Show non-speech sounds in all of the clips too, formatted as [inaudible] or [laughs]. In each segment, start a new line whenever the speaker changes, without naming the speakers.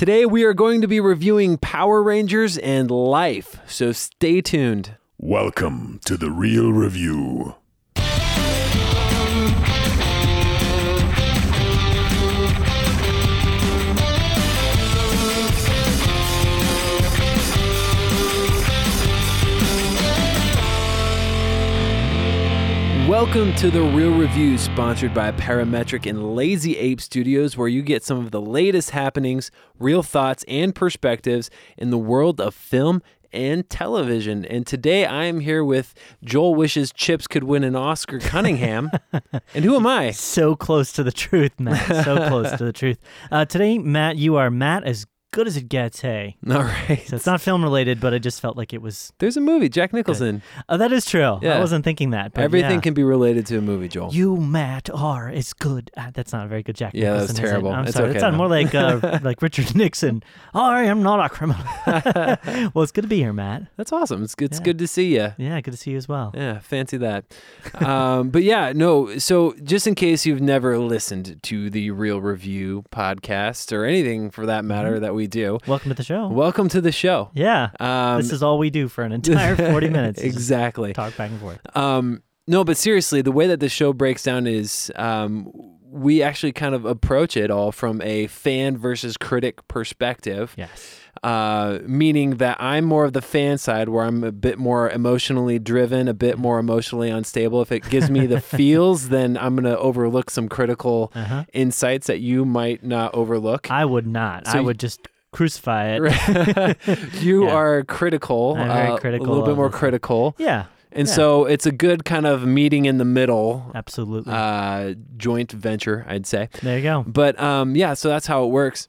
Today we are going to be reviewing Power Rangers and life, so stay tuned.
Welcome to the Reel Review.
Welcome to the Reel Review, sponsored by Parametric and Lazy Ape Studios, where you get some of the latest happenings, real thoughts, and perspectives in the world of film and television. And today I am here with Joel wishes Chips could win an Oscar [laughs] Cunningham. and who am I?
So close to the truth, Matt. So close to the truth. Uh, today, Matt, you are Matt as good as it gets. Hey, [laughs]
All right.
so it's not film related, but I just felt like it was.
There's a movie, Jack Nicholson.
Oh, that is true.
Yeah.
I wasn't thinking that. But
Everything
yeah.
can be related to a movie, Joel.
You, Matt, are as good. Ah, that's not a very good Jack.
Yeah, that's
Nicholson, is it?
terrible.
I'm
It's
sorry.
okay,
It sounded more like uh, [laughs] like Richard Nixon. I am not a criminal. [laughs] well, it's good to be here, Matt.
That's awesome. It's, it's
Yeah.
good to see you.
Yeah, good to see you as well.
Yeah, fancy that. um, but yeah, no. So just in case you've never listened to the Reel Review podcast or anything for that matter
Mm-hmm.
that we do,
Welcome to the show.
welcome to the show.
yeah,
Um,
this is all we do for an [laughs] entire 40 minutes.
exactly.
Talk back and forth.
Um, no, but seriously, the way that the show breaks down is um, we actually kind of approach it all from a fan versus critic perspective.
Yes.
Uh, meaning that I'm more of the fan side where I'm a bit more emotionally driven, a bit more emotionally unstable. If it gives me the [laughs] feels, then I'm going to overlook some critical
Uh-huh.
insights that you might not overlook.
I would not.
So
I would just crucify it. [laughs]
you
Yeah.
are critical, uh,
critical
a little bit more critical.
Yeah,
And
Yeah.
so it's a good kind of meeting in the middle,
absolutely.
uh, joint venture, I'd say.
there you go.
But um, yeah, so that's how it works.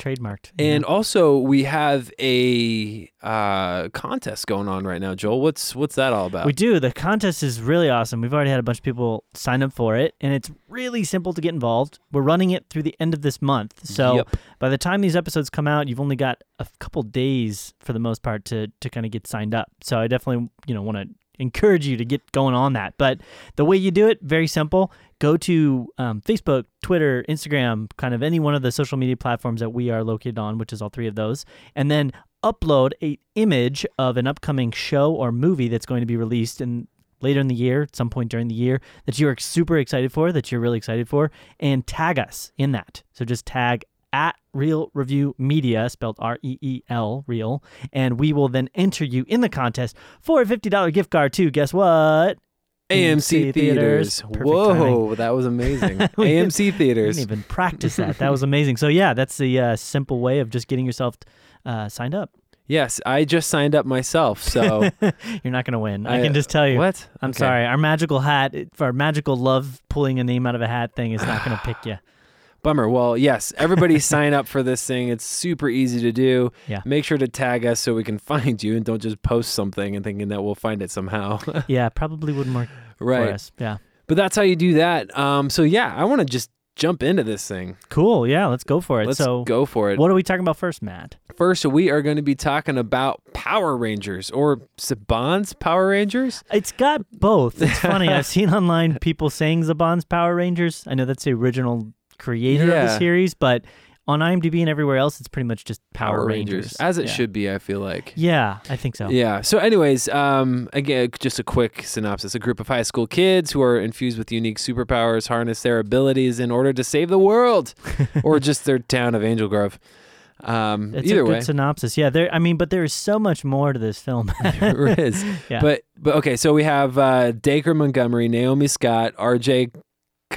Trademarked.
And also, we have a uh, contest going on right now, Joel. What's what's that all about?
we do. The contest is really awesome. We've already had a bunch of people sign up for it, and it's really simple to get involved. We're running it through the end of this month. So
Yep.
by the time these episodes come out, you've only got a couple days for the most part to to kind of get signed up. So I definitely, you know, want to encourage you to get going on that. But the way you do it, very simple. Go to um, Facebook, Twitter, Instagram, kind of any one of the social media platforms that we are located on, which is all three of those, and then upload a image of an upcoming show or movie that's going to be released in later in the year, at some point during the year, that you are super excited for, that you're really excited for, and tag us in that. So just tag at Reel Review Media, spelled R E E L, real, and we will then enter you in the contest for a $50 gift card to guess what?
AMC
theaters. Perfect
Whoa,
timing.
that was amazing. [laughs] AMC theaters.
didn't even practice that. That was amazing. So yeah, that's the uh, simple way of just getting yourself uh, signed up.
Yes, I just signed up myself. So [laughs]
You're not going to win. I,
I-
can just tell you.
what?
I'm
Okay.
sorry. Our magical hat, for our magical love pulling a name out of a hat thing is not going to pick you.
Bummer. Well, yes, everybody [laughs] sign up for this thing. It's super easy to do.
Yeah.
Make sure to tag us so we can [laughs] find you and don't just post something and thinking that we'll find it somehow. [laughs]
Yeah, probably wouldn't work for
right.
us. Yeah.
But that's how you do that. Um, so yeah, I want to just jump into this thing.
Cool. Yeah, let's go for it.
Let's
so,
go for it.
what are we talking about first, Matt?
First, we are going to be talking about Power Rangers or Saban's Power Rangers.
It's got both. It's funny. I've seen online people saying Zaban's Power Rangers. I know that's the original creator of the series, but on IMDb and everywhere else, it's pretty much just Power, Rangers.
as it
Yeah.
should be. I feel like.
Yeah, I think so.
Yeah. So, anyways, um, again, just a quick synopsis: a group of high school kids who are infused with unique superpowers harness their abilities in order to save the world, [laughs] or just their town of Angel Grove. Um,
It's
either
a good
way,
synopsis. Yeah, there. I mean, but there is so much more to this film. [laughs]
there is. [laughs]
Yeah.
But but okay, so we have uh, Dacre Montgomery, Naomi Scott, R.J.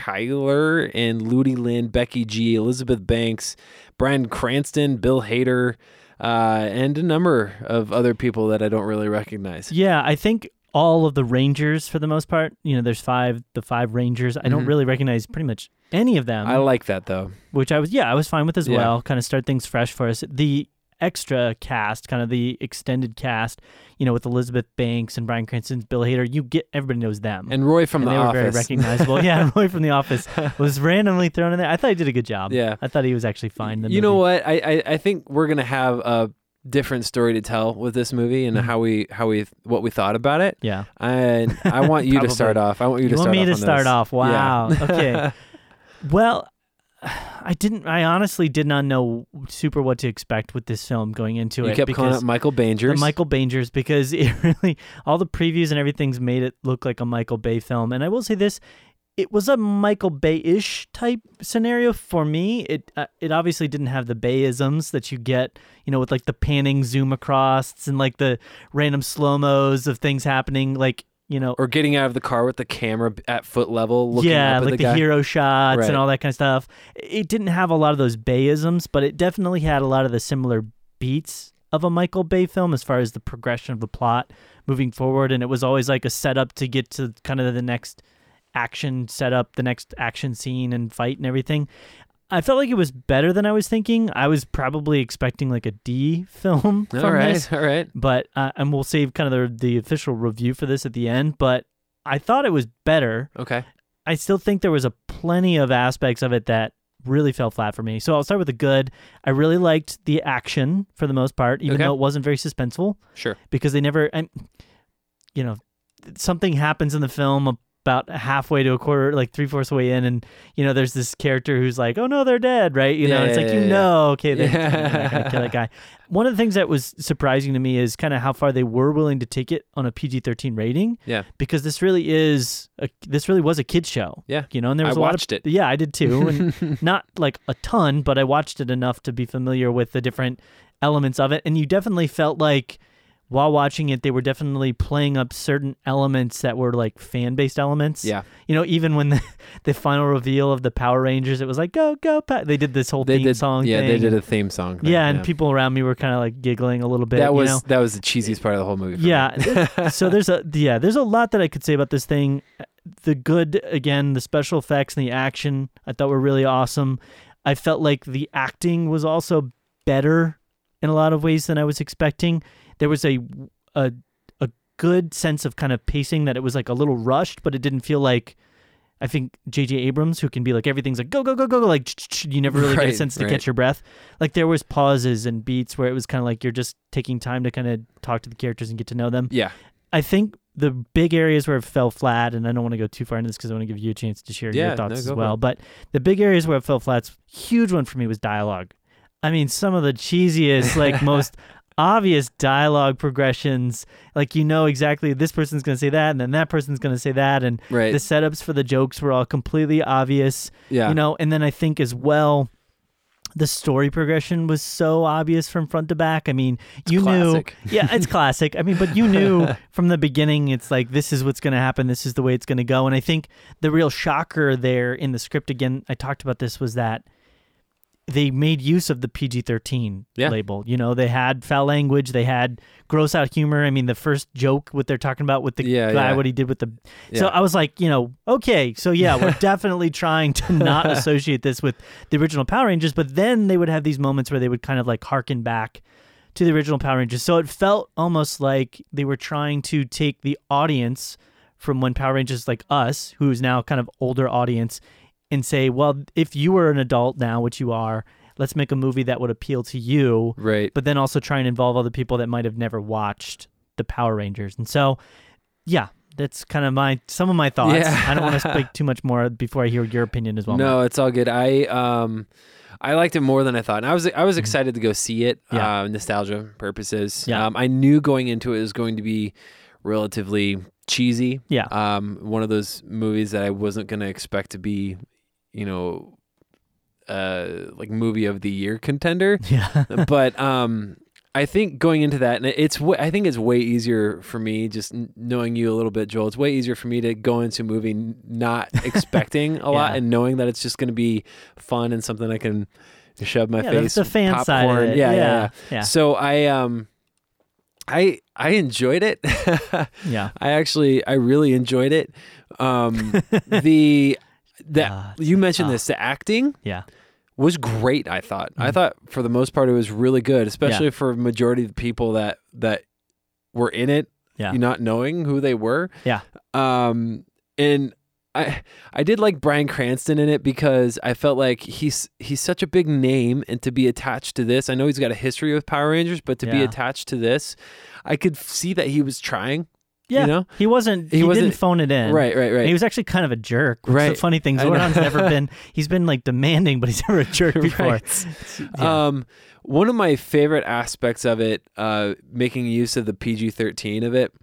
Cyler, and Ludi Lin, Becky G, Elizabeth Banks, Bryan Cranston, Bill Hader, uh, and a number of other people that I don't really recognize.
Yeah, I think all of the Rangers for the most part. You know, there's five, the five Rangers. I don't
Mhm.
really recognize pretty much any of them,
I like that though.
which I was, yeah, I was fine with as
Yeah.
well. Kind of start things fresh for us. The extra cast, kind of the extended cast, you know, with Elizabeth Banks and Bryan Cranston, Bill Hader, you get everybody knows them.
And Roy from
And
The
they were
Office.
very recognizable. yeah, [laughs] Roy from The Office was randomly thrown in there. I thought he did a good job.
Yeah.
I thought he was actually fine. in the
you know what? I, I I think we're gonna have a different story to tell with this movie and
Mhm.
how we how we what we thought about it.
Yeah.
And I want [laughs] you to start off. I want you to
want
start
me to start
this.
off? Wow.
Yeah.
Okay. [laughs] Well, [sighs] I didn't. I honestly did not know super what to expect with this film going into
You
it.
You kept calling it Michael Bangers.
Michael Bangers because [laughs] it really all the previews and everything's made it look like a Michael Bay film. And I will say this, it was a Michael Bay-ish type scenario for me. It uh, it obviously didn't have the Bayisms that you get, you know, with like the panning zoom across and like the random slow-mos of things happening like, you know,
or getting out of the car with the camera at foot level, looking
yeah,
up at
like
the,
the,
guy.
hero shots
Right.
and all that kind of stuff. It didn't have a lot of those Bayisms, but it definitely had a lot of the similar beats of a Michael Bay film as far as the progression of the plot moving forward. And it was always like a setup to get to kind of the next action setup, the next action scene and fight and everything. I felt like it was better than I was thinking. I was probably expecting like a D [laughs] film
All
from
right,
this
all right.
but uh, and we'll save kind of the, the official review for this at the end. But I thought it was better.
Okay.
I still think there was a plenty of aspects of it that really fell flat for me. So I'll start with the good. I really liked the action for the most part, even
Okay.
though it wasn't very suspenseful
Sure.
because they never, and you know, something happens in the film about halfway to a quarter, like three fourths way in, and you know, there's this character who's like, "Oh no, they're dead," right? You know,
Yeah,
it's like
yeah,
you
yeah.
know, okay, they're,
Yeah.
gonna kill that guy. One of the things that was surprising to me is kind of how far they were willing to take it on a PG-13 rating.
Yeah.
because this really is a, this really was a kid show.
Yeah.
you know, and there
I
was a lot
watched
of,
it.
Yeah, I did too, and [laughs] not like a ton, but I watched it enough to be familiar with the different elements of it. And you definitely felt like while watching it, they were definitely playing up certain elements that were like fan based elements.
Yeah.
You know, even when [laughs] the, the final reveal of the Power Rangers, it was like, go, go, pa-. They did this whole
They
theme
did.
song
yeah,
thing.
they did a theme song. thing,
yeah, and people around me were kind of like giggling a little bit.
that
you
was
know?
that was the cheesiest part of the whole movie.
Yeah. [laughs] so there's a yeah, there's a lot that I could say about this thing. The good again, the special effects and the action I thought were really awesome. I felt like the acting was also better in a lot of ways than I was expecting. There was a a a good sense of kind of pacing that it was like a little rushed, but it didn't feel like I think J.J. Abrams, who can be like everything's like go go go go go, like you never really get a sense to
right.
catch your breath. Like there was pauses and beats where it was kind of like you're just taking time to kind of talk to the characters and get to know them.
yeah.
I think the big areas where it fell flat, and I don't want to go too far into this because I want to give you a chance to share
Yeah,
your thoughts
no,
as well. But the big areas where it fell flat, huge one for me was dialogue. I mean, some of the cheesiest, like [laughs] most obvious dialogue progressions. Like you know exactly this person's going to say that, and then that person's going to say that, and
Right.
the setups for the jokes were all completely obvious.
yeah.
You know, and then I think as well. The story progression was so obvious from front to back. I mean, you
classic.
knew, [laughs] yeah, it's classic. I mean, but you knew [laughs] from the beginning, it's like this is what's going to happen. This is the way it's going to go. And I think the real shocker there in the script again, I talked about this was that they made use of the PG-13
Yeah.
label. You know, they had foul language, they had gross out humor. I mean, the first joke what they're talking about with the
Yeah,
guy,
yeah.
what he did with the. So I was like, you know, okay, so yeah, we're [laughs] definitely trying to not [laughs] associate this with the original Power Rangers, but then they would have these moments where they would kind of like harken back to the original Power Rangers. So it felt almost like they were trying to take the audience from when Power Rangers like us, who's now kind of older audience, and say, well, if you were an adult now, which you are, let's make a movie that would appeal to you,
right.
but then also try and involve other people that might have never watched the Power Rangers. And so, yeah, that's kind of my some of my thoughts.
Yeah.
I don't want to speak [laughs] too much more before I hear your opinion as well.
no, it's all good. I um I liked it more than I thought. And I was I was excited to go see it.
Mm-hmm. Yeah.
Uh, nostalgia purposes.
Yeah.
Um, I knew going into it was going to be relatively cheesy.
Yeah.
Um, one of those movies that I wasn't gonna expect to be, you know, uh, like movie of the year contender. [laughs]
Yeah.
but um, I think going into that, and it's I think it's way easier for me just knowing you a little bit, Joel. It's way easier for me to go into a movie not [laughs] expecting a lot and knowing that it's just going to be fun and something I can shove my
yeah, the-
face.
the fan
popcorn.
side of it.
Yeah, yeah,
yeah,
yeah.
yeah.
So I um, I I enjoyed it. [laughs]
yeah.
I actually I really enjoyed it. Um, the the
Ah,
you mentioned
ah.
this the acting
Yeah.
was great. I thought. I
Mhm.
thought for the most part it was really good, especially for a majority of the people that that were in it,
Yeah.
not knowing who they were.
Yeah.
Um, and I I did like Bryan Cranston in it because I felt like he's he's such a big name, and to be attached to this, I know he's got a history with Power Rangers, but to be attached to this, I could see that he was trying.
Yeah,
You know?
he wasn't.
He
He,
wasn't-
didn't phone it in.
Right, right, right.
And he was actually kind of a jerk.
Right.
The funny thing. Zordon's never [laughs] been. He's been like demanding, but he's never a jerk [laughs] before.
Right. [laughs]
Yeah.
Um, one of my favorite aspects of it, uh, making use of the PG thirteen of it,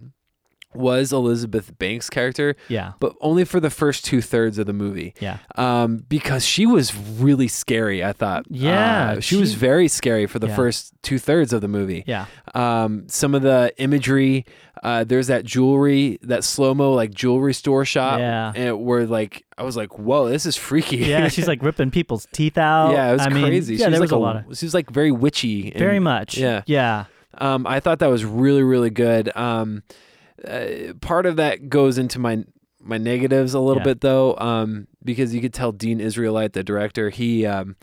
was Elizabeth Banks' character,
yeah,
but only for the first two thirds of the movie.
yeah,
Um, because she was really scary. I thought.
Yeah,
Uh, she, was very scary for the
Yeah.
first two thirds of the movie.
yeah.
Um, some of the imagery, uh, there's that jewelry, that slow mo like jewelry store shop,
Yeah.
and where like I was like, whoa, this is freaky.
Yeah, [laughs] she's like ripping people's teeth out.
yeah, it was
I mean. Yeah,
she was
there
like
was a, lot of
She was like very witchy. and-
very much.
yeah.
yeah,
Um, I thought that was really really good. Um, uh, part of that goes into my my negatives a little
Yeah.
bit though, um, because you could tell Dean Israelite, the director, he um,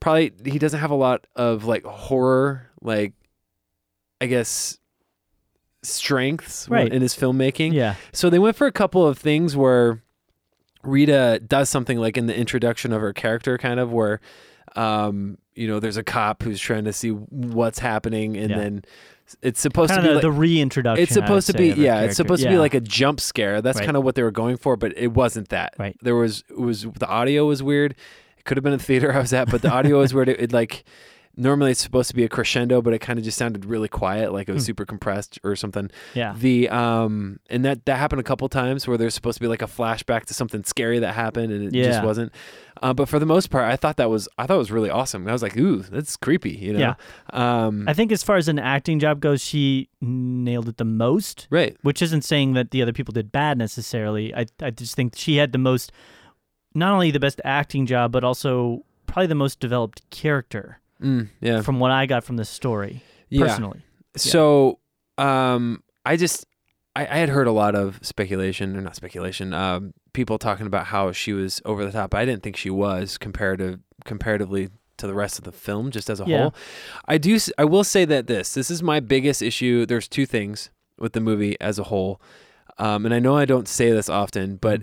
probably he doesn't have a lot of like horror, like I guess strengths
Right.
in his filmmaking.
yeah,
So they went for a couple of things where Rita does something like in the introduction of her character, kind of where, um, you know, there's a cop who's trying to see what's happening, and
Yeah.
then it's supposed
kind
to be like,
the reintroduction.
it's supposed to be yeah, it's
character.
supposed to be like a jump scare. That's
Right.
kind of what they were going for, but it wasn't that.
Right.
There was it was the audio was weird. It could have been a theater I was at, but the audio was weird. It, it like normally it's supposed to be a crescendo, but it kind of just sounded really quiet, like it was
Hmm.
super compressed or something
yeah,
the um and that that happened a couple times where there's supposed to be like a flashback to something scary that happened and it just wasn't uh, but for the most part i thought that was i thought it was really awesome i was like ooh that's creepy you know
Yeah.
um
I think as far as an acting job goes, she nailed it the most.
right
Which isn't saying that the other people did bad necessarily. I I just think she had the most, not only the best acting job, but also probably the most developed character
mm, yeah.
from what I got from this story
yeah.
personally.
so um i just I, I had heard a lot of speculation or not speculation um people talking about how she was over the top. I didn't think she was comparative comparatively to the rest of the film just as a
Yeah.
whole. I do I will say that this this is my biggest issue. There's two things with the movie as a whole. Um and i know i don't say this often but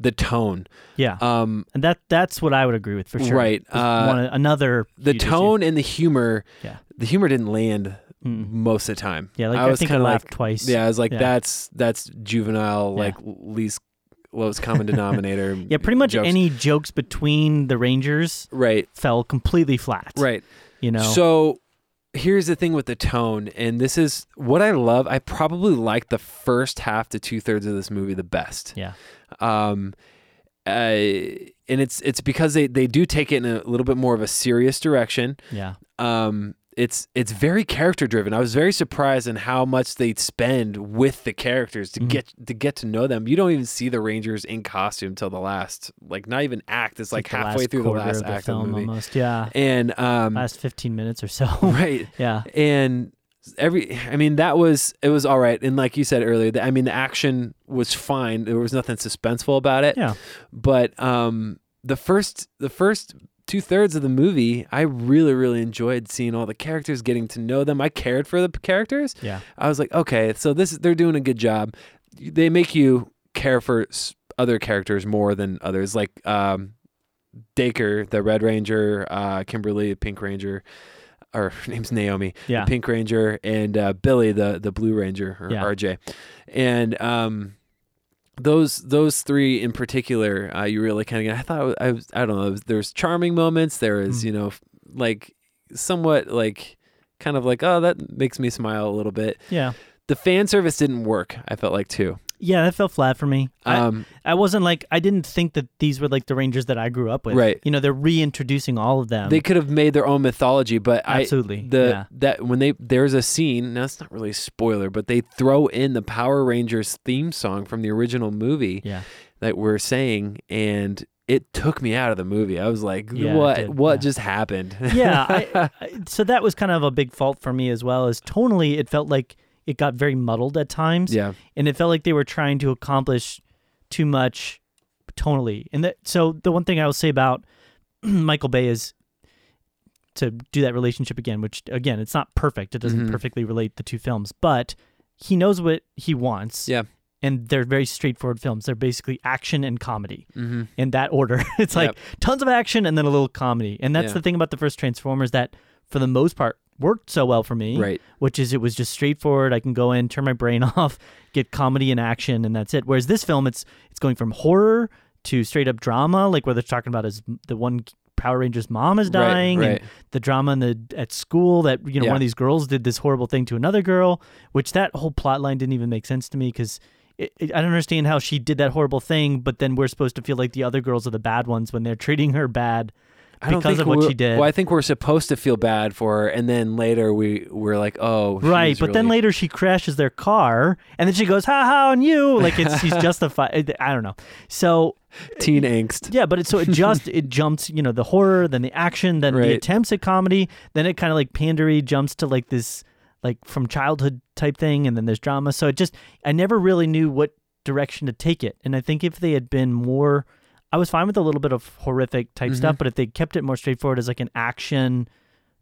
the tone
Yeah,
um
and that that's what I would agree with for sure.
Right, uh,
one, another
the
huge issue.
tone and the humor
Yeah.
the humor didn't land
Mm.
most of the time
Yeah, like
I
I,
was
think I
kinda
laughed
like-
twice.
Yeah, I was like,
Yeah.
that's that's juvenile,
Yeah.
like least lowest common denominator. [laughs]
Yeah, pretty much
jokes.
any jokes between the Rangers
right,
fell completely flat.
right.
You know.
So here's the thing with the tone, and this is what I love. I probably like the first half to two thirds of this movie the best.
yeah.
Um, uh, and it's it's because they they do take it in a little bit more of a serious direction.
Yeah.
um it's it's very character driven. I was very surprised in how much they spend with the characters to
Mhm.
get to get to know them. You don't even see the Rangers in costume till the last like not even act. It's like
the
halfway through the last
of the
act
film
of the movie.
almost. Yeah.
And um
Last 15 minutes or so. [laughs]
right. [laughs]
yeah.
And every I mean that was it was all right. And like you said earlier, the, I mean the action was fine. There was nothing suspenseful about it.
Yeah.
But um the first the first two thirds of the movie, I really, really enjoyed seeing all the characters, getting to know them. I cared for the characters.
Yeah.
I was like, okay, so this they're doing a good job. They make you care for other characters more than others, like um, Dacre, the Red Ranger, uh, Kimberly, the Pink Ranger, or her [laughs] name's Naomi,
Yeah.
the Pink Ranger, and uh, Billy, the the Blue Ranger, or
Yeah.
RJ, and um, those those three in particular, uh, you really kind of. I thought I was I don't know. there's charming moments. There is
Mm.
you know like somewhat like kind of like oh that makes me smile a little bit.
Yeah.
The fan service didn't work. I felt like too.
Yeah, that felt flat for me. I,
Um,
I wasn't like I didn't think that these were like the Rangers that I grew up with.
Right.
You know, they're reintroducing all of them.
they could have made their own mythology, but I
Absolutely.
the
yeah.
that when they there's a scene. Now it's not really a spoiler, but they throw in the Power Rangers theme song from the original movie
Yeah.
that we're saying, and it took me out of the movie. I was like,
Yeah,
what
did,
what
yeah.
just happened?
yeah, I, [laughs] I, so that was kind of a big fault for me as well. As tonally, it felt like it got very muddled at times,
yeah,
and it felt like they were trying to accomplish too much tonally. And that, so the one thing I will say about [clears throat] Michael Bay is to do that relationship again, which again, it's not perfect. It doesn't
Mhm.
perfectly relate the two films, but he knows what he wants.
Yeah.
And they're very straightforward films. They're basically action and comedy
hmm
in that order. [laughs] It's like
Yep.
tons of action and then a little comedy. And that's
Yeah.
the thing about the first Transformers that for the most part worked so well for me.
Right.
Which is it was just straightforward. I can go in, turn my brain [laughs] off, get comedy and action, and that's it. Whereas this film, it's it's going from horror to straight up drama, like where they're talking about is the one Power Rangers mom is
Right,
dying,
right.
and the drama in the at school that you know
Yeah.
one of these girls did this horrible thing to another girl, which that whole plot line didn't even make sense to me because. It, it- I don't understand how she did that horrible thing, but then we're supposed to feel like the other girls are the bad ones when they're treating her bad
I
because
think
of what she did.
Well, I think we're supposed to feel bad for her, and then later we we're like, oh,
Right, but then later she crashes their car, and then she goes, "Ha ha!" on you, like it's she's [laughs] justified. I don't know. So
teen angst.
yeah, but it, so it [laughs] just it jumps, you know, the horror, then the action, then the attempts at comedy, then it kind of like pandery jumps to like this like from childhood type thing, and then there's drama. So it just I never really knew what direction to take it, and I think if they had been more, I was fine with a little bit of horrific type
Mhm.
stuff, but if they kept it more straightforward as like an action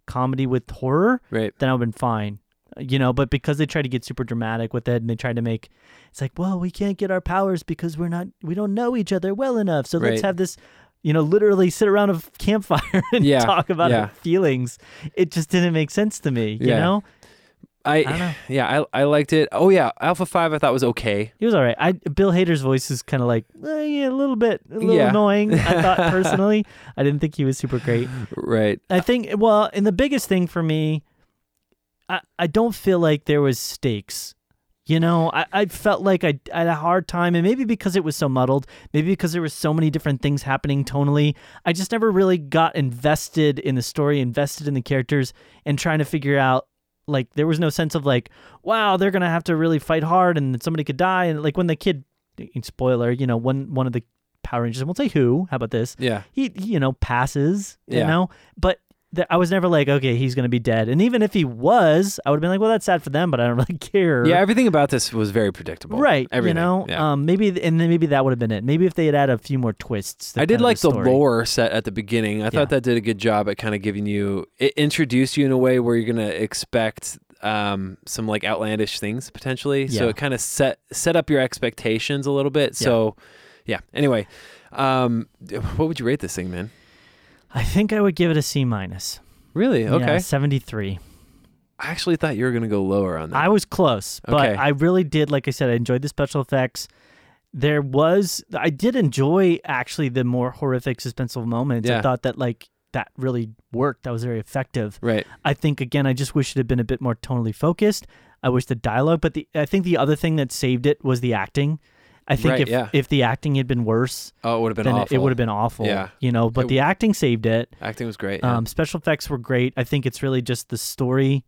comedy with horror,
Right.
then I would have been fine. You know, but because they tried to get super dramatic with it and they tried to make it's like, well, we can't get our powers because we're not we don't know each other well enough. So let's have this, you know, literally sit around a campfire [laughs] and
Yeah,
talk about
yeah.
our feelings. It just didn't make sense to me, you
Yeah.
know?
I,
I don't know.
yeah, I I liked it. Oh yeah, Alpha Five I thought was okay.
He was all right. I Bill Hader's voice is kind of like eh, yeah, a little bit a little
Yeah.
annoying. I thought [laughs] personally, I didn't think he was super great.
Right.
I think well, and the biggest thing for me, I I don't feel like there was stakes. You know, I, I felt like I, I had a hard time, and maybe because it was so muddled, maybe because there was so many different things happening tonally, I just never really got invested in the story, invested in the characters, and trying to figure out like there was no sense of like, wow, they're gonna have to really fight hard, and somebody could die, and like when the kid, spoiler, you know, one one of the Power Rangers, won't say who, how about this?
Yeah.
he he, you know passes you
Yeah.
know but th- i was never like okay he's gonna be dead and even if he was i would have been like well that's sad for them but i don't [laughs] really care
Yeah. Everything about this was very predictable.
right
Everything.
you know
Yeah.
um maybe and then maybe that would have been it maybe if they had had a few more twists
I did like the
story.
lore set at the beginning. I
Yeah.
thought that did a good job at kind of giving you it introduced you in a way where you're gonna expect um, some like outlandish things potentially.
Yeah.
So it kind of set set up your expectations a little bit. So yeah. Anyway, um, what would you rate this thing, man?
I think i would give it a c minus
Really?
Yeah,
Okay.
73
I actually thought you were gonna go lower on that.
I was close, but
Okay.
I really did. Like I said, I enjoyed the special effects. There was, I did enjoy actually the more horrific, suspenseful moments.
Yeah.
I thought that like that really worked. That was very effective.
right.
I think again, I just wish it had been a bit more tonally focused. I wish the dialogue, but the I think the other thing that saved it was the acting. I think
Right,
if
yeah.
if the acting had been worse,
Oh, it would have been awful.
it would have been awful.
Yeah.
you know. But
It-
the acting saved it.
Acting was great. yeah.
Um, special effects were great. I think it's really just the story,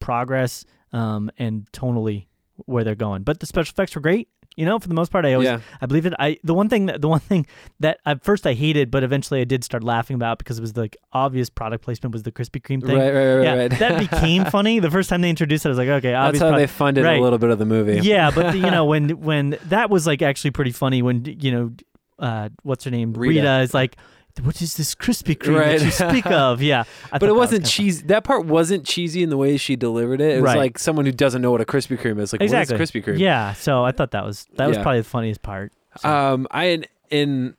progress, um, and tonally where they're going. But the special effects were great. You know, for the most part, I always
yeah.
I believe it. I the one thing that the one thing that at first I hated, but eventually I did start laughing about because it was the like, obvious product placement was the Krispy Kreme thing.
Right. Right. Right.
yeah,
right.
that became [laughs] funny the first time they introduced it. I was like, okay,
obviously.
That's
how
product-
they funded
right.
a little bit of the movie.
yeah, but the, you [laughs] know when when that was like actually pretty funny when you know uh, what's her name
Rita.
Rita, is like, what is this Krispy Kreme
Right.
that you speak [laughs] of? Yeah, I
But it
was
wasn't
kinda
cheesy. That part wasn't cheesy in the way she delivered it. It was
Right.
like someone who doesn't know what a Krispy Kreme is. Like,
Exactly.
what is Krispy Kreme?
Yeah, so I thought that was that was probably the funniest part. So,
Um, I and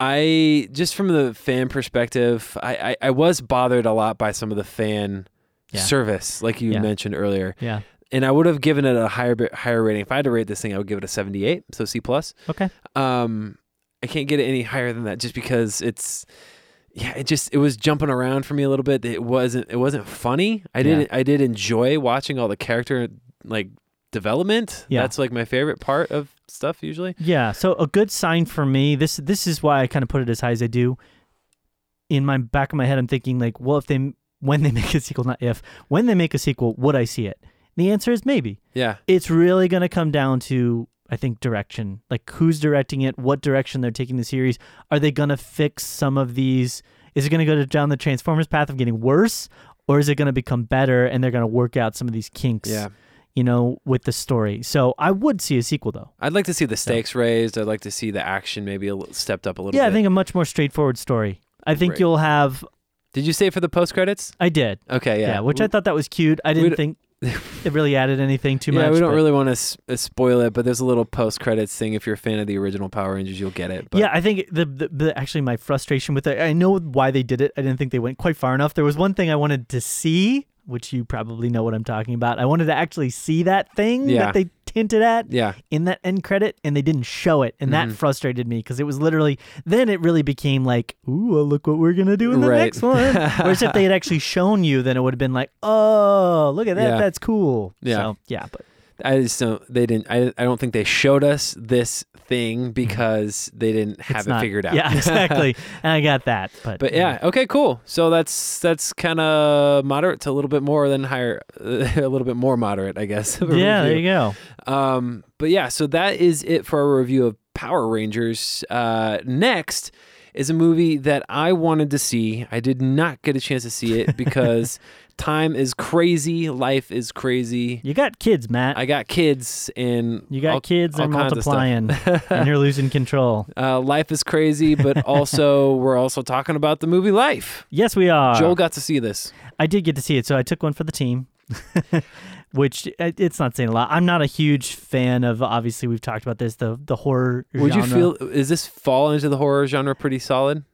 I just from the fan perspective, I, I I was bothered a lot by some of the fan
Yeah.
service, like you
Yeah.
mentioned earlier,
yeah.
and I would have given it a higher higher rating. If I had to rate this thing, I would give it a seventy eight, so C plus.
Okay.
Um, I can't get it any higher than that just because it's. Yeah, it just it was jumping around for me a little bit. It wasn't it wasn't funny. I
Yeah.
did I did enjoy watching all the character like development.
Yeah.
That's like my favorite part of stuff usually.
Yeah, so a good sign for me. This this is why I kind of put it as high as I do. In my back of my head, I'm thinking like, well, if they when they [laughs] make a sequel, not if when they make a sequel, would I see it? The answer is maybe.
Yeah.
It's really going to come down to I think direction, like who's directing it, what direction they're taking the series. Are they going to fix some of these? Is it going to go down the Transformers path of getting worse, or is it going to become better and they're going to work out some of these kinks?
Yeah.
you know, with the story. So I would see a sequel though.
I'd like to see the stakes raised. I'd like to see the action maybe a little, stepped up a little
Yeah,
bit.
I think a much more straightforward story. I think
Right.
you'll have.
Did you say for the post credits?
I did.
Okay,
Yeah,
yeah.
which I thought that was cute. I didn't think it really added anything too
yeah,
much.
Yeah, we don't
but-
really want to s- uh, spoil it, but there's a little post credits thing. If you're a fan of the original Power Rangers, you'll get it. But
yeah, I think the, the the actually my frustration with it. I know why they did it. I didn't think they went quite far enough. There was one thing I wanted to see which you probably know what I'm talking about. I wanted to actually see that thing
Yeah.
that they hinted at
Yeah.
in that end credit, and they didn't show it, and
Mm-hmm.
that frustrated me because it was literally. Then it really became like, "Ooh, well, look what we're gonna do in the
Right.
next one." [laughs] Whereas if they had actually shown you, then it would have been like, "Oh, look at that,
Yeah.
that's cool."
Yeah.
so, yeah, but
I just don't. They didn't. I. I don't think they showed us this thing because they didn't have
it's
it
not-
figured out.
Yeah, [laughs] exactly. and I got that, but
But yeah, okay, cool. So that's that's kind of moderate to a little bit more than higher, [laughs] a little bit more moderate, I guess.
yeah, there you go.
Um, but yeah, so that is it for our review of Power Rangers. Uh, next is a movie that I wanted to see. I did not get a chance to see it [laughs] because time is crazy, life is crazy.
You got kids, Matt.
I got kids and
you got
all-
kids. They're multiplying, and [laughs] you're losing control.
Uh, life is crazy, but [laughs] also we're also talking about the movie Life.
Yes, we are.
Joel got to see this.
I did get to see it, so I took one for the team. Which uh, it's not saying a lot. I'm not a huge fan of. Obviously, we've talked about this. The the horror.
Would you feel is this fall into the horror genre pretty solid?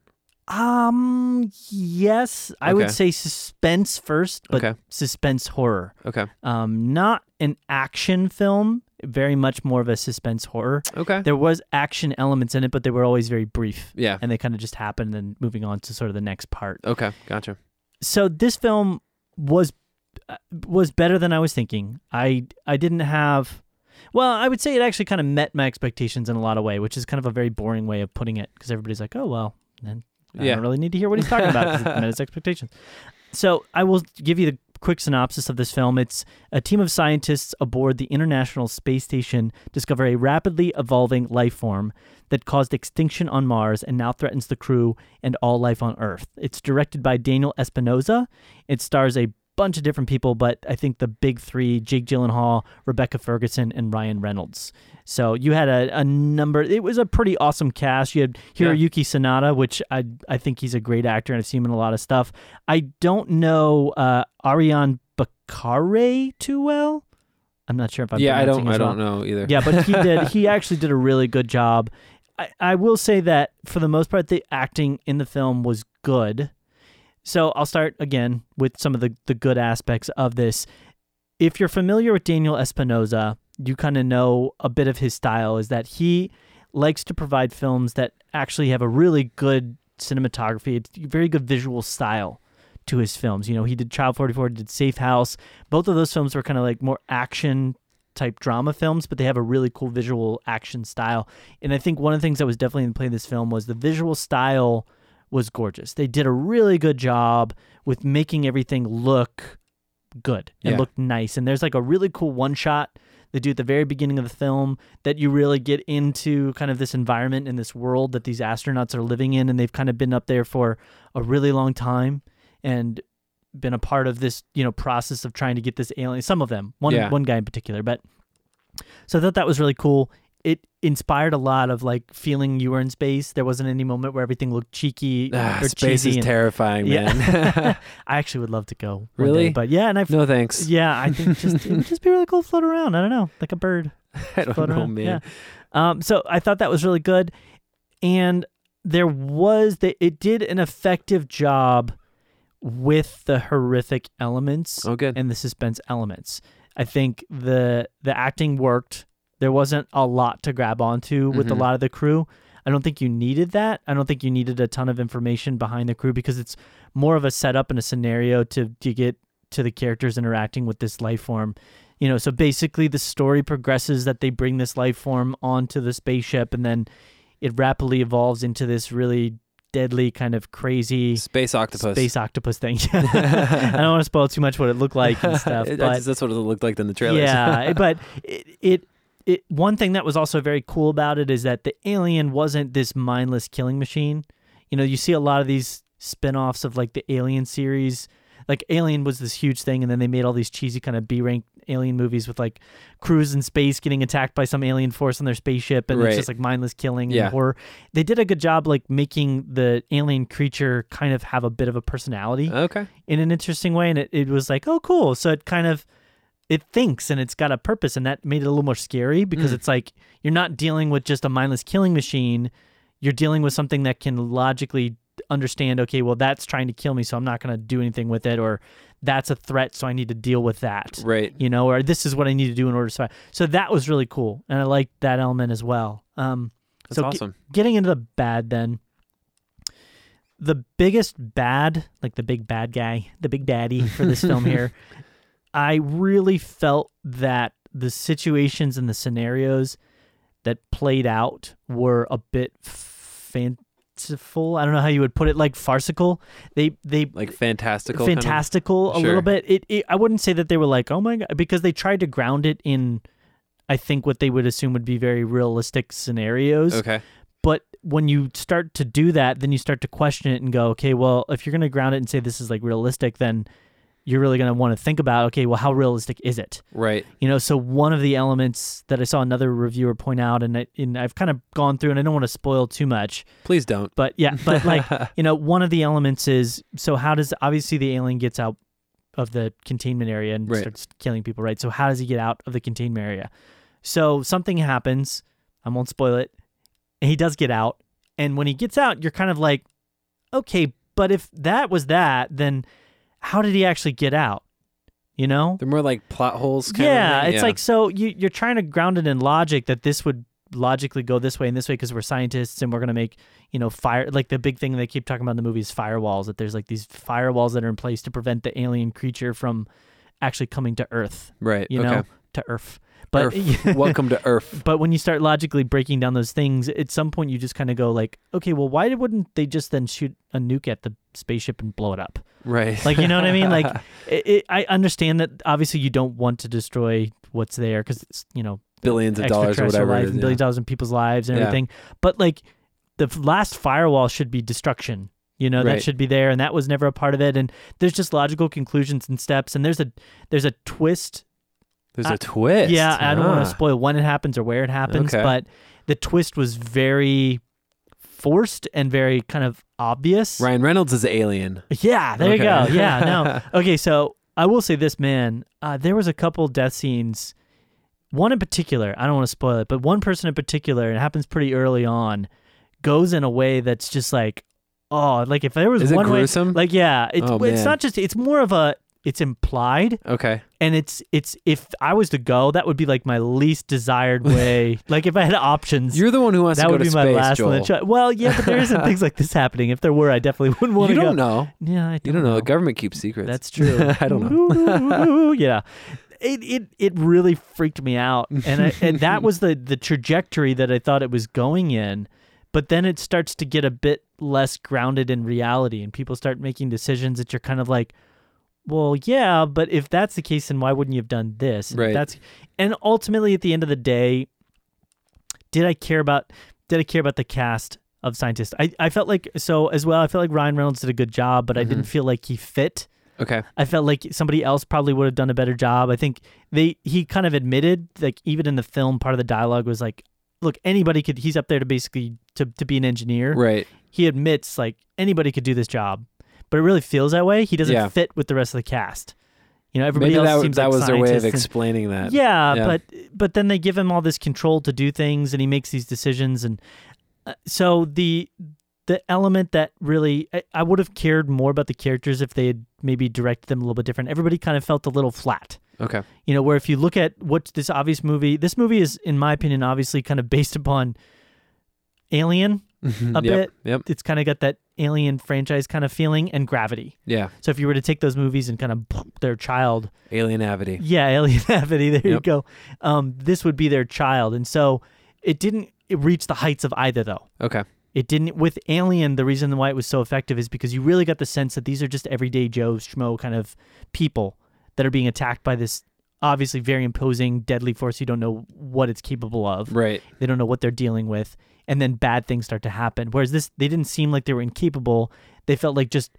Um. Yes, I would say suspense first, but
Okay.
suspense horror.
Okay.
Um, not an action film. Very much more of a suspense horror.
Okay.
There was action elements in it, but they were always very brief,
Yeah.
and they kind of just happened. And then moving on to sort of the next part.
Okay. Gotcha.
so this film was Uh, was better than I was thinking. I I didn't have well, I would say it actually kind of met my expectations in a lot of way, which is kind of a very boring way of putting it because everybody's like, "Oh, well, then I
Yeah.
don't really need to hear what he's talking about 'cause it [laughs] met his expectations." So, I will give you the quick synopsis of this film. It's a team of scientists aboard the International Space Station discover a rapidly evolving life form that caused extinction on Mars and now threatens the crew and all life on Earth. It's directed by Daniel Espinosa. It stars a bunch of different people, but I think the big three Jake Gyllenhaal, Rebecca Ferguson, and Ryan Reynolds. So you had a, a number. It was a pretty awesome cast. You had Hiroyuki Sanada, which I I think he's a great actor and I've seen him in a lot of stuff. I don't know uh, Ariyon Bakare too well. I'm not sure if I'm
yeah, I don't. I don't know either.
Yeah, but he did. [laughs] He actually did a really good job. I, I will say that for the most part, the acting in the film was good. So I'll start again with some of the, the good aspects of this. If you're familiar with Daniel Espinosa, you kind of know a bit of his style is that he likes to provide films that actually have a really good cinematography, it's a very good visual style to his films. You know, he did Child 44, did Safe House. Both of those films were kind of like more action type drama films, but they have a really cool visual action style. And I think one of the things that was definitely in play in this film was the visual style was gorgeous. They did a really good job with making everything look good and
Yeah.
look nice. And there's like a really cool one shot they do at the very beginning of the film that you really get into kind of this environment and this world that these astronauts are living in and they've kind of been up there for a really long time and been a part of this you know process of trying to get this alien some of them one
Yeah.
one guy in particular but so I thought that was really cool it inspired a lot of like feeling you were in space there wasn't any moment where everything looked cheeky
Ah,
or
space is
and-
terrifying, man.
yeah [laughs] I actually would love to go
Really?
day, but yeah and I've
no thanks.
yeah I think just it would just be really cool to float around I don't know like a bird [laughs]
I don't
float
know,
around.
man.
Yeah. Um, so I thought that was really good, and there was that it did an effective job with the horrific elements
Oh, good.
and the suspense elements. I think the the acting worked. There wasn't a lot to grab onto with a
Mhm.
lot of the crew. I don't think you needed that. I don't think you needed a ton of information behind the crew because it's more of a setup and a scenario to to get to the characters interacting with this life form. You know, so basically the story progresses that they bring this life form onto the spaceship and then it rapidly evolves into this really deadly kind of crazy
Space octopus.
space octopus thing. [laughs] [laughs] I don't want to spoil too much what it looked like and [laughs] stuff,
It-
but
that's, that's what it looked like in the trailer.
yeah, but it, it it one thing that was also very cool about it is that the alien wasn't this mindless killing machine. You know, you see a lot of these spin-offs of like the Alien series. Like Alien was this huge thing and then they made all these cheesy kind of B-rank alien movies with like crews in space getting attacked by some alien force on their spaceship and
Right.
it's just like mindless killing
Yeah.
and horror. They did a good job like making the alien creature kind of have a bit of a personality
okay.
in an interesting way and it, it was like oh cool so it kind of it thinks and it's got a purpose and that made it a little more scary because
Mm.
it's like you're not dealing with just a mindless killing machine you're dealing with something that can logically understand okay well that's trying to kill me so i'm not going to do anything with it or that's a threat, so I need to deal with that.
Right.
You know, or this is what I need to do in order to survive. So that was really cool, and I liked that element as well. Um,
That's
So ge-
awesome.
getting into the bad then. The biggest bad, like the big bad guy, the big daddy for this film here, [laughs] I really felt that the situations and the scenarios that played out were a bit fanciful. I don't know how you would put it, like farcical. They they
like fantastical. kind of-
fantastical a
Sure.
little bit. It, it I wouldn't say that they were like, oh my god, because they tried to ground it in, I think what they would assume would be very realistic scenarios.
Okay.
But when you start to do that, then you start to question it and go, okay, well, if you're going to ground it and say this is like realistic, then you're really going to want to think about, okay, well, how realistic is it?
Right.
You know, so one of the elements that I saw another reviewer point out, and, I, and I've kind of gone through, and I don't want to spoil too much,
Please don't.
but yeah, but [laughs] like, you know, one of the elements is so how does obviously the alien gets out of the containment area and
Right.
starts killing people, right? So how does he get out of the containment area? So something happens. I won't spoil it. And he does get out, and when he gets out, you're kind of like, okay, but if that was that, then how did he actually get out? You know?
They're more like plot holes. Kind
yeah,
of thing?
it's like so you you're trying to ground it in logic that this would logically go this way and this way because we're scientists and we're gonna make you know fire like the big thing they keep talking about in the movie is firewalls that there's like these firewalls that are in place to prevent the alien creature from actually coming to Earth,
right.
you
okay.
know, to Earth. But
Earth. [laughs] Welcome to Earth. [laughs]
but when you start logically breaking down those things, at some point you just kind of go like, okay, well, why wouldn't they just then shoot a nuke at the spaceship and blow it up?
Right.
Like, you know what I mean? Like, [laughs] it, it, I understand that obviously you don't want to destroy what's there because it's you know
billions of dollars or whatever.
life
is,
and
yeah.
billions of dollars in people's lives and
Yeah.
everything. But like the last firewall should be destruction. You know that should be there, and that was never a part of it. And there's just logical conclusions and steps, and there's a there's a twist.
There's
I-
a twist.
Yeah, I don't want
Ah.
to spoil when it happens or where it happens,
Okay.
but the twist was very forced and very kind of obvious.
Ryan Reynolds is Alien.
Yeah, there you go. Yeah, no. [laughs] Okay, so I will say this, man. Uh, there was a couple death scenes. One in particular, I don't want to spoil it, but one person in particular, it happens pretty early on, goes in a way that's just like, oh, like if there was
Is it
one way, like yeah, it's
Oh,
it's not just it's more of a it's implied
okay.
and it's it's if I was to go, that would be like my least desired way. [laughs] like if I had options,
You're the one who wants
that
to go
would
to
be
space,
my last
Joel.
try- Well, yeah, but there isn't [laughs] things like this happening. If there were, I definitely [laughs] wouldn't want
you
to go.
You don't know.
Yeah, I do.
You don't know. The government keeps secrets.
That's true.
I don't know.
know. yeah. It, it it really freaked me out, and I, and that was the the trajectory that I thought it was going in, but then it starts to get a bit less grounded in reality, and people start making decisions that you're kind of like, well, yeah, but if that's the case, then why wouldn't you have done this? And
Right.
That's and ultimately at the end of the day, did I care about did I care about the cast of scientists? I, I felt like so as well. I felt like Ryan Reynolds did a good job, but I didn't mm-hmm. feel like he fit.
Okay.
I felt like somebody else probably would have done a better job. I think they he kind of admitted like even in the film part of the dialogue was like look anybody could he's up there to basically to, to be an engineer.
Right.
He admits like anybody could do this job. But it really feels that way. He doesn't
Yeah.
fit with the rest of the cast. You know, everybody
Maybe
else
that,
seems
that
like
was their way of
scientists and-
explaining that.
yeah,
Yeah.
but but then they give him all this control to do things, and he makes these decisions, and uh, so the the element that really I, I would have cared more about the characters if they had maybe directed them a little bit different. Everybody kind of felt a little flat.
Okay.
You know, where if you look at what this obvious movie, this movie is, in my opinion, obviously kind of based upon Alien. A
yep.
bit.
Yep.
It's kind of got that Alien franchise kind of feeling, and Gravity.
Yeah.
So if you were to take those movies and kind of their child
Alien Avity.
yeah, [laughs] Alien Avity. There you go. Um, this would be their child, and so it didn't it reach the heights of either though.
Okay.
It didn't with Alien. The reason why it was so effective is because you really got the sense that these are just everyday Joe schmo kind of people that are being attacked by this obviously very imposing, deadly force. You don't know what it's capable of.
Right.
They don't know what they're dealing with, and then bad things start to happen. Whereas this, they didn't seem like they were incapable. They felt like just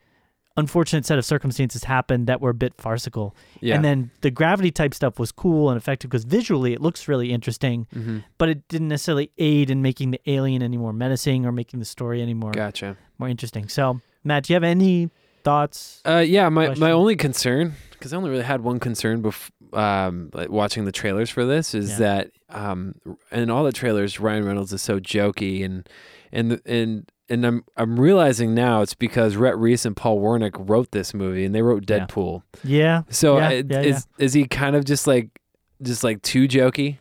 unfortunate set of circumstances happened that were a bit farcical.
Yeah.
And then the gravity type stuff was cool and effective because visually it looks really interesting,
hmm
but it didn't necessarily aid in making the alien any more menacing or making the story any more
Gotcha.
more interesting. So, Matt, do you have any thoughts?
Uh, yeah, my, my only concern, because I only really had one concern before um, like watching the trailers for this, is
Yeah.
that um, in all the trailers, Ryan Reynolds is so jokey and and and and I'm I'm realizing now it's because Rhett Reese and Paul Wernick wrote this movie and they wrote Deadpool.
Yeah.
So
Yeah,
uh,
yeah,
is is he kind of just like just like too jokey?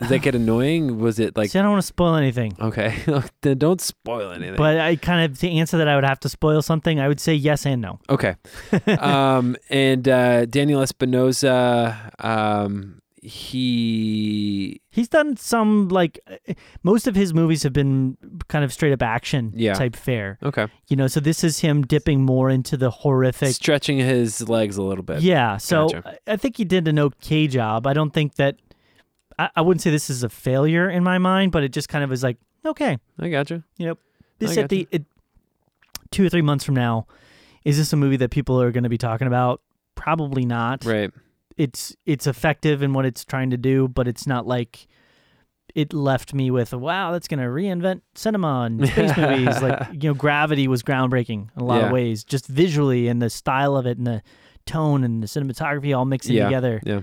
Does that get annoying? Was it like
See, I don't want to spoil anything.
okay? [laughs] then don't spoil anything.
But I kind of to answer that, I would have to spoil something. I would say yes and no.
okay. [laughs] um, and uh, Daniel Espinosa, um, he
He's done some like most of his movies have been kind of straight up action
Yeah.
type fare.
okay
You know, so this is him dipping more into the horrific.
stretching his legs a little bit.
Yeah, so
Gotcha.
I I think he did an okay job. I don't think that I, I wouldn't say this is a failure in my mind, but it just kind of is like okay,
I gotcha. Yep.
This
I
at the it, two or three months from now, is this a movie that people are going to be talking about? Probably not.
Right.
It's it's effective in what it's trying to do, but it's not like it left me with wow, that's going to reinvent cinema and space [laughs] movies. Like you know, Gravity was groundbreaking in a lot
Yeah.
of ways, just visually and the style of it and the tone and the cinematography all mixing
Yeah.
together.
Yeah.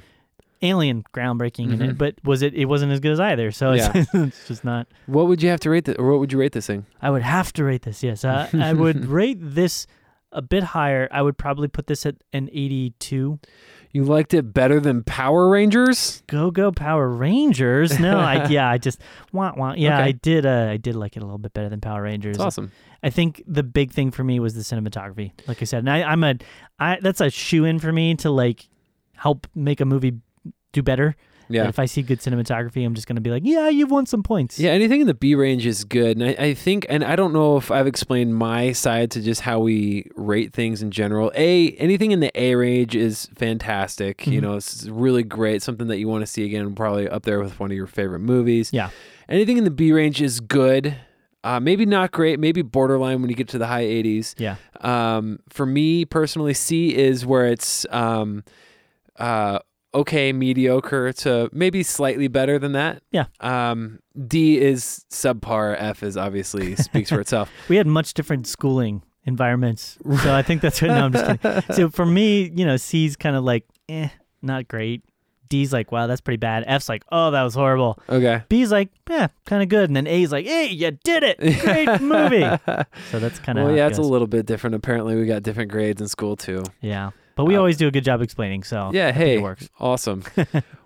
Alien groundbreaking in
Mhm.
it, but was it? It wasn't as good as either. So it's, [laughs] it's just not.
What would you have to rate this, or what would you rate this thing?
I would have to rate this. Yes, uh, I would [laughs] rate this a bit higher. I would probably put this at an 82.
You liked it better than Power Rangers?
Go go Power Rangers! No, I [laughs] yeah, I just want want Yeah,
Okay.
I did. Uh, I did like it a little bit better than Power Rangers.
It's awesome.
I think the big thing for me was the cinematography. Like I said, and I, I'm a, I that's a shoe in for me to like help make a movie do better.
Yeah.
If I see good cinematography, I'm just gonna be like, yeah, you've won some points.
Yeah, anything in the B range is good. And I, I think, and I don't know if I've explained my side to just how we rate things in general. A, anything in the A range is fantastic. You
Mhm.
know, it's really great. Something that you want to see again, probably up there with one of your favorite movies.
Yeah.
Anything in the B range is good. Uh, maybe not great, maybe borderline when you get to the high 80s.
Yeah.
Um, for me personally, C is where it's um, uh, okay, mediocre to maybe slightly better than that.
Yeah.
Um, D is subpar. F is obviously [laughs] speaks for itself.
we had much different schooling environments. So I think that's what. No, I'm just kidding. [laughs] So for me, you know, C's kind of like, eh, not great. D's like, wow, that's pretty bad. F's like, oh, that was horrible.
Okay.
B's like, yeah, kind of good. And then A's like, hey, you did it. Great [laughs] movie. So that's kind of
well, yeah,
it
it's a little bit different. Apparently, we got different grades in school too.
Yeah. But we
Uh,
always do a good job explaining. So
Yeah, hey,
it works. [laughs]
awesome.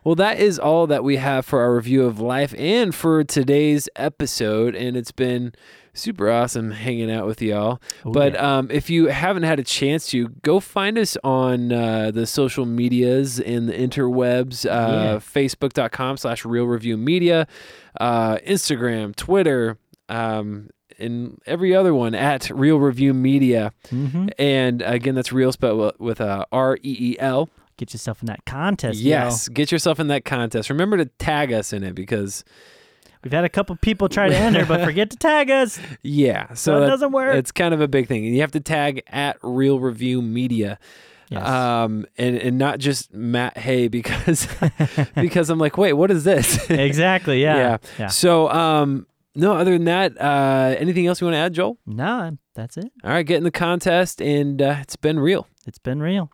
well, that is all that we have for our review of life and for today's episode. And it's been super awesome hanging out with y'all.
Oh,
but
yeah.
um, if you haven't had a chance to, go find us on uh, the social medias and the interwebs, uh,
Yeah.
facebook.com slash reel review media, uh, Instagram, Twitter, um, and every other one at reel review media.
Mhm.
And again, that's real spelled with a R E E L.
get yourself in that contest. yo.
Yes, get yourself in that contest. Remember to tag us in it because
We've had a couple people try to enter, but [laughs] forget to tag us.
yeah,
So,
so
it
that-
doesn't work.
it's kind of a big thing. And you have to tag at Reel Review Media.
Yes.
Um and, and not just Matt Hay because [laughs] [laughs] because I'm like, wait, what is this?
exactly. Yeah.
Yeah.
Yeah.
So um no, other than that, uh anything else you want to add, Joel?
No, that's it.
All right, get in the contest and uh, it's been real.
It's been real.